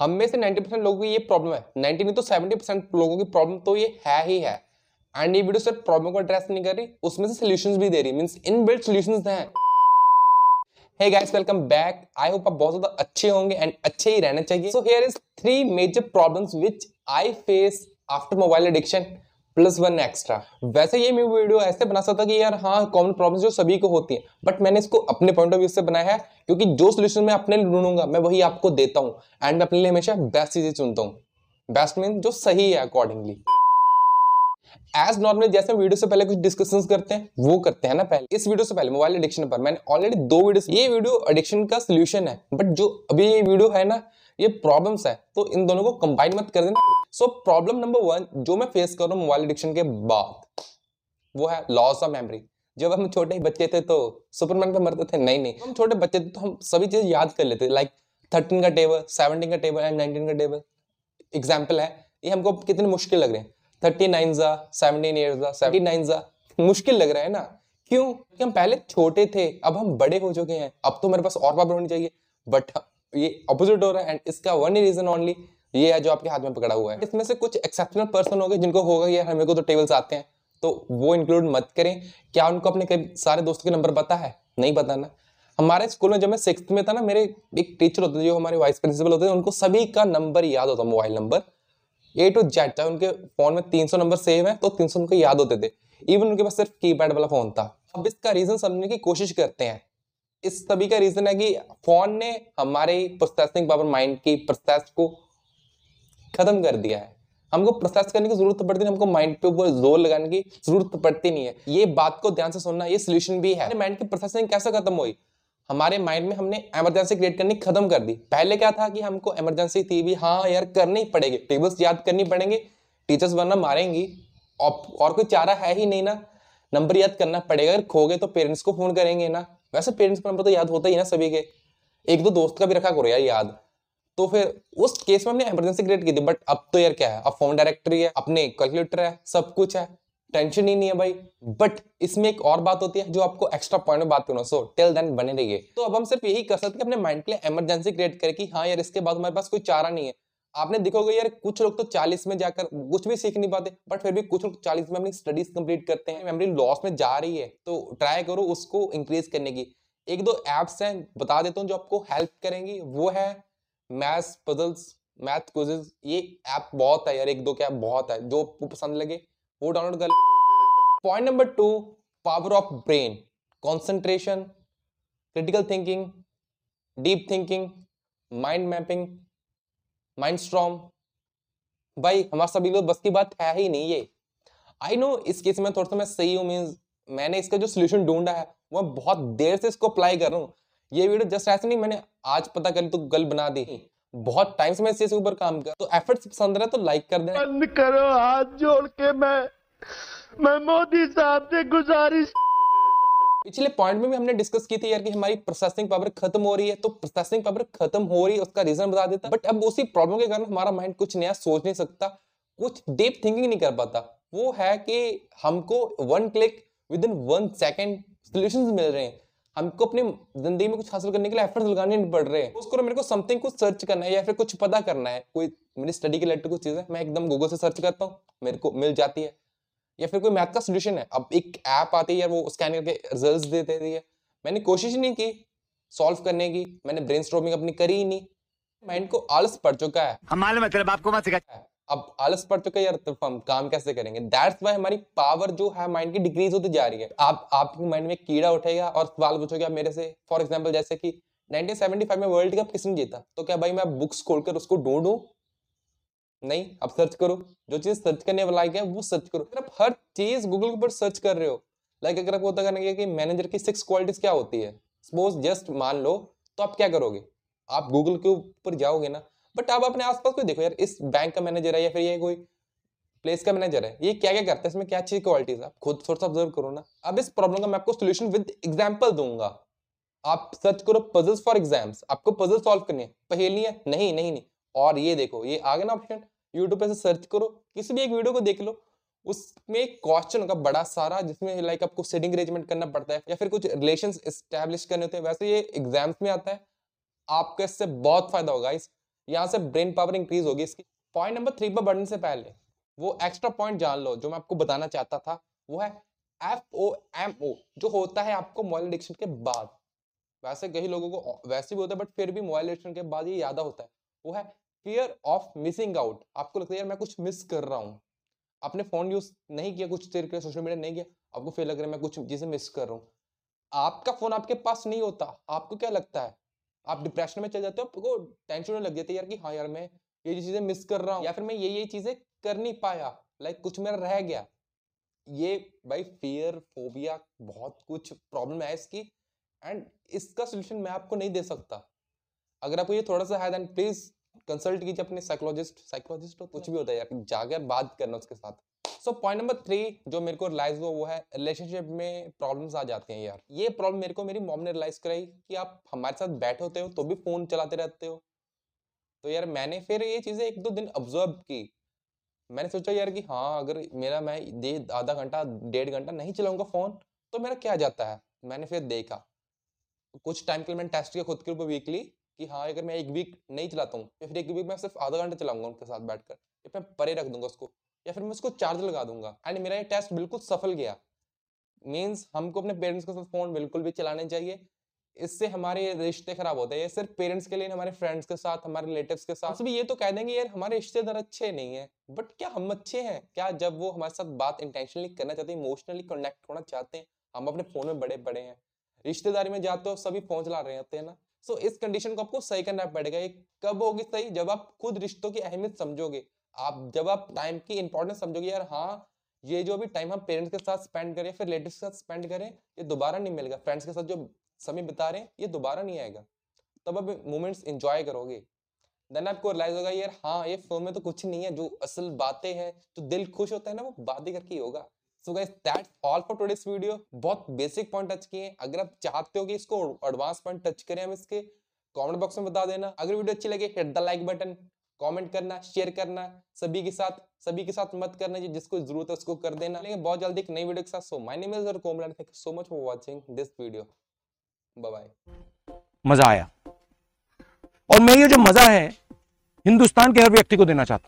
हम में से 90 परसेंट लोगों की ये प्रॉब्लम है। 90 नहीं तो 70 परसेंट लोगों की प्रॉब्लम तो ये है ही है। एंड ये वीडियो सिर्फ़ प्रॉब्लम को एड्रेस नहीं कर रही उसमें से सोल्यूशन भी दे रही मीन्स इन बिल्ड सोल्यूशन हैं। Hey guys, welcome back. I hope आप बहुत ज़्यादा अच्छे होंगे एंड अच्छे ही रहना चाहिए। So here is three major problems which I face after mobile addiction plus one extra वैसे ये मैं वीडियो ऐसे बना सकता कि यार हाँ कॉमन प्रॉब्लम्स जो सभी को होती हैं बट मैंने इसको अपने पॉइंट ऑफ़ व्यू से बनाया है, क्योंकि जो सोल्यूशन मैं अपने लिए ढूंढूँगा, मैं वही आपको देता हूँ एंड मैं अपने लिए हमेशा बेस्ट चीज़ें चुनता हूँ। बेस्ट मीन जो सही है अकॉर्डिंगली एज नॉर्मल जैसे वीडियो से पहले कुछ डिस्कशन करते हैं, वो करते हैं ना पहले। इस वीडियो से पहले मोबाइल एडिक्शन पर। मैंने ऑलरेडी दो वीडियो ये वीडियो एडिक्शन का सोल्यूशन है बट जो अभी ये वीडियो है ना ये प्रॉब्लम्स है तो इन दोनों को कंबाइन मत कर देना। सो प्रॉब्लम नंबर वन जो मैं फेस कर रहा हूँ मोबाइल एडिक्शन के बाद, वो है लॉस ऑफ़ मेमोरी जब हम छोटे बच्चे थे तो सुपरमैन पे मरते थे, नहीं नहीं। हम छोटे बच्चे थे तो हम सभी चीज़ याद कर लेते लाइक थर्टीन का टेबल सेवनटीन का टेबल एंड नाइनटीन का टेबल एग्ज़ाम्पल है, ये हमको कितने मुश्किल लग रहे हैं। थर्टी नाइन जा सेवनटीन ईयर जा सेवेंटी नाइन जा, मुश्किल लग रहा है ना? क्यों? क्योंकि हम पहले छोटे थे, अब हम बड़े हो चुके हैं, अब तो मेरे पास और पावर होनी चाहिए। बट ये अपोजिट हो रहा है एंड इसका वन रीजन ओनली ये है जो आपके हाथ में पकड़ा हुआ है। इसमें से कुछ एक्सेप्शनल पर्सन हो गए जिनको होगा यार हमें को तो टेबल्स आते हैं तो वो इंक्लूड मत करें। क्या उनको अपने कई सारे दोस्तों के नंबर पता है? नहीं पता ना। हमारे स्कूल में जब मैं सिक्स में था ना, मेरे एक टीचर होते थे, जो हमारे वाइस प्रिंसिपल होते थे, उनको सभी का नंबर याद होता mobile number A to Z चाहे उनके फ़ोन में तीन सौ नंबर सेव है तो तीन सौ उनको याद होते थे। इवन उनके पास सिर्फ़ कीपैड वाला फ़ोन था। अब इसका रीजन समझने की कोशिश करते हैं। इस सभी का रीजन है कि फ़ोन ने हमारे प्रोसेसिंग पावर माइंड की प्रोसेस को खत्म कर दिया है। हमको प्रोसेस करने की ज़रूरत पड़ती नहीं, हमको माइंड पे ऊपर ज़ोर लगाने की ज़रूरत पड़ती नहीं है। ये बात को ध्यान से सुनना, ये सोल्यूशन भी है। माइंड की प्रोसेसिंग कैसे खत्म हुई? हमारे माइंड में हमने इमरजेंसी क्रिएट करनी खत्म कर दी। पहले क्या था कि हमको इमरजेंसी थी भी हाँ यार करनी पड़ेगी टेबल्स याद करनी पड़ेंगे टीचर्स वरना मारेंगी। और कोई चारा है ही नहीं ना। नंबर याद करना पड़ेगा, अगर खो गए तो पेरेंट्स को फ़ोन करेंगे ना। वैसे पेरेंट्स का नंबर तो याद होता ही ना सभी के। एक दो दोस्त का भी रखा करो यार याद। तो फिर उस केस में हमने इमरजेंसी क्रिएट की थी बट अब तो यार क्या है, अब फ़ोन डायरेक्टरी है, अपने कैलकुलेटर है, सब कुछ है टेंशन ही नहीं है भाई। बट इसमें एक और बात होती है जो आपको एक्स्ट्रा पॉइंट में बात करूँ सो टिल देन बने रहिए। तो अब हम सिर्फ़ यही कर सकते हैं अपने माइंड के लिए इमरजेंसी क्रिएट करें कि हाँ यार इसके बाद हमारे पास कोई चारा नहीं है। आपने देखोगे यार, कुछ लोग तो 40 में जाकर कुछ भी सीख नहीं पाते बट फिर भी कुछ लोग 40 में अपनी स्टडीज़ कंप्लीट करते हैं मेमोरी लॉस में जा रही है तो ट्राई करो उसको इंक्रीज करने की। एक दो एप्स हैं, बता देता हूँ जो आपको हेल्प करेंगी, वो है मैथ्स पजल्स मैथ क्विजेज ये ऐप बहुत है यार, एक दो क्या बहुत है, जो आपको पसंद लगे, वो डाउनलोड कर point number two power of brain concentration critical thinking deep thinking mind mapping mind storm भाई, हमारा सभी लोग, बस की बात है ही नहीं ये। आई नो इस केस में थोड़ा सा मैं सही हूँ मीन्स मैंने इसका जो सोल्यूशन ढूंढा है, वो बहुत देर से इसको अप्लाई कर रहा हूँ। ये वीडियो जस्ट ऐसे नहीं, मैंने आज पता करी तो कल बना दी बहुत टाइम से मैं इस चीज़ ऊपर काम कर तो एफर्ट्स पसंद रहे तो लाइक कर देना बंद करो, हाथ जोड़ के मैं मैं मोदी साहब से गुजारिश पिछले पॉइंट में भी हमने डिस्कस की थी यार कि हमारी प्रोसेसिंग पावर खत्म हो रही है तो प्रोसेसिंग पावर खत्म हो रही है, उसका रीजन बता देता। बट अब उसी प्रॉब्लम के कारण हमारा माइंड कुछ नया सोच नहीं सकता, कुछ डीप थिंकिंग नहीं कर पाता। वो है कि हमको one click within one second solution मिल रहे हैं। हमको अपनी ज़िंदगी में कुछ हासिल करने के लिए एफर्ट्स लगाने नहीं पड़ रहे हैं। उसको मेरे को समथिंग कुछ सर्च करना है या फिर कुछ पता करना है। कोई मेरी स्टडी के रिलेटेड कुछ चीज़ है मैं एकदम गूगल से सर्च करता हूँ, मेरे को मिल जाती है। या फिर कोई मैथ का सोल्यूशन है। अब एक ऐप आती है यार वो स्कैन करके रिज़ल्ट दे देती है। मैंने कोशिश नहीं की सॉल्व करने की। मैंने ब्रेन अपनी करी ही नहीं। माइंड को आलस पड़ चुका है। हम मालूम है तेरे बाप को मत सिखा। अब आलस पड़ चुका है यार तो हम काम कैसे करेंगे? दैट्स वाई हमारी पावर जो है माइंड की डिक्रीज होती जा रही है। आप आपके माइंड में कीड़ा उठेगा और सवाल पूछोगे आप मेरे से। फॉर एग्जांपल जैसे कि 1975 में वर्ल्ड कप किसने जीता? तो क्या भाई मैं बुक्स खोलकर उसको ढूंढूं? नहीं, अब सर्च करो। जो चीज़ सर्च करने वाला है, वो सर्च करो। अगर आप हर चीज़ गूगल के ऊपर सर्च कर रहे हो लाइक अगर आपको पता करने कि मैनेजर की सिक्स क्वालिटीज क्या होती है? सपोज़ जस्ट मान लो तो आप क्या करोगे? आप गूगल के ऊपर जाओगे ना बट आप अपने आसपास कोई देखो, यार, इस बैंक का मैनेजर है या फिर ये कोई प्लेस का मैनेजर है, ये क्या क्या करता है, इसमें क्या अच्छी क्वालिटीज आप खुद थोड़ा सा ऑब्ज़र्व करो ना। अब इस प्रॉब्लम का मैं आपको सोल्यूशन विद एग्ज़ाम्पल दूँगा। आप सर्च करो पजल्स फॉर एग्ज़ाम्स आपको पजल सॉल्व करनी है। पहेलियाँ? नहीं नहीं नहीं। और ये देखो, ये आ गया ना ऑप्शन यूट्यूब पे से सर्च करो, किसी भी एक वीडियो को देख लो, उसमें एक क्वेश्चन होगा बड़ा सारा, जिसमें लाइक आपको सेटिंग अरेंजमेंट करना पड़ता है, या फिर कुछ रिलेशन स्टैब्लिश करने होते हैं, वैसे ये एग्ज़ाम्स में आता है, आपको इससे बहुत फ़ायदा होगा, इस, यहाँ से ब्रेन पावर इंक्रीज होगी इसकी। पॉइंट नंबर थ्री पर बढ़ने से पहले, वो एक्स्ट्रा पॉइंट जान लो, जो मैं आपको बताना चाहता था, वो है एफ़ ओ एम ओ जो होता है आपको मोबाइल एडिक्शन के बाद। वैसे कई लोगों को, वैसे भी होता है बट फिर भी मोबाइल एडिक्शन के बाद ये ज़्यादा होता है, वो है फियर ऑफ़ मिसिंग आउट आपको लगता है, यार, मैं कुछ मिस कर रहा हूँ। आपने फ़ोन यूज़ नहीं किया, कुछ देर के सोशल मीडिया नहीं किया, आपको फील लग रहा है, मैं कुछ चीज़ें मिस कर रहा हूँ। आपका फ़ोन आपके पास नहीं होता। आपको क्या लगता है? आप डिप्रेशन में चल जाते हो, आपको टेंशन होने लग जाती है, यार, कि हाँ यार, मैं ये चीज़ें मिस कर रहा हूँ। या फिर, मैं ये ये चीज़ें कर नहीं पाया। लाइक कुछ मेरा रह गया। ये भाई फियर फोबिया बहुत कुछ प्रॉब्लम है इसकी। एंड इसका सोल्यूशन मैं आपको नहीं दे सकता। अगर आपको ये थोड़ा सा है देन प्लीज़ कंसल्ट कीजिए अपने साइकोलॉजिस्ट साइकोलॉजिस्ट हो कुछ भी होता है यार जाकर बात करना उसके साथ। सो पॉइंट नंबर थ्री जो मेरे को रिलाइज हुआ वो है रिलेशनशिप में प्रॉब्लम्स आ जाते हैं यार। ये प्रॉब्लम मेरे को मेरी मॉम ने रिलाइज कराई कि आप हमारे साथ बैठे होते हो तो भी फ़ोन चलाते रहते हो। तो यार मैंने फिर ये चीज़ें एक दो दिन ऑब्ज़र्व की। मैंने सोचा यार कि हाँ अगर मेरा मैं दे आधा घंटा डेढ़ घंटा नहीं चलाऊँगा फ़ोन तो मेरा क्या जाता है? मैंने फिर देखा। कुछ टाइम के लिए मैंने टेस्ट किया खुद के ऊपर वीकली कि हाँ अगर मैं एक वीक नहीं चलाता हूँ, या फिर एक वीक मैं सिर्फ़ आधा घंटा चलाऊँगा उनके साथ बैठकर, या फिर परे रख दूँगा उसको, या फिर मैं उसको चार्ज लगा दूँगा। एंड मेरा ये टेस्ट बिल्कुल सफल गया। मीन्स हमको अपने पेरेंट्स के साथ फ़ोन बिल्कुल भी चलाने चाहिए। इससे हमारे रिश्ते खराब होते हैं। ये सिर्फ़ पेरेंट्स के लिए हमारे फ्रेंड्स के साथ, हमारे रिलेटिव्स के साथ। भी ये तो कह देंगे, यार, हमारे रिश्तेदार अच्छे नहीं है बट क्या हम अच्छे हैं? क्या जब वो हमारे साथ बात इंटेंशनली करना चाहते हैं इमोशनली कनेक्ट होना चाहते हैं, हम अपने फ़ोन में बड़े बड़े हैं। रिश्तेदारी में जाते हो, सभी फ़ोन चला रहे होते हैं ना? सो इस कंडीशन को आपको सही करना पड़ेगा। ये कब होगी सही? जब आप खुद रिश्तों की अहमियत समझोगे। आप, जब आप टाइम की इंपॉर्टेंस समझोगे, यार हाँ ये जो भी टाइम हम पेरेंट्स के साथ स्पेंड करें, फिर रिलेटिव के साथ स्पेंड करें, ये दोबारा नहीं मिलेगा। फ्रेंड्स के साथ जो समय बिता रहे हैं, ये दोबारा नहीं आएगा। तब आप मोमेंट्स इंजॉय करोगे। देन आपको रिलाइज होगा, यार हाँ ये फ़ोन में तो कुछ नहीं है। जो असल बातें हैं, जो दिल खुश होता है ना, वो बातें करके ही होगा। So guys that's all for today's video बहुत बेसिक पॉइंट टच किए अगर आप चाहते हो कि इसको एडवांस पॉइंट टच करें हम इसके कमेंट बॉक्स में बता देना। अगर वीडियो अच्छी लगे hit the like button comment करना शेयर करना। सभी के साथ, सभी के साथ मत करना जिसको ज़रूरत है उसको कर देना। लेकिन बहुत जल्दी एक नई वीडियो के साथ। So my name is Komalan thank you so much for watching this video bye मज़ा आया। और मैं ये जो मज़ा है, हिंदुस्तान के हर व्यक्ति को देना चाहता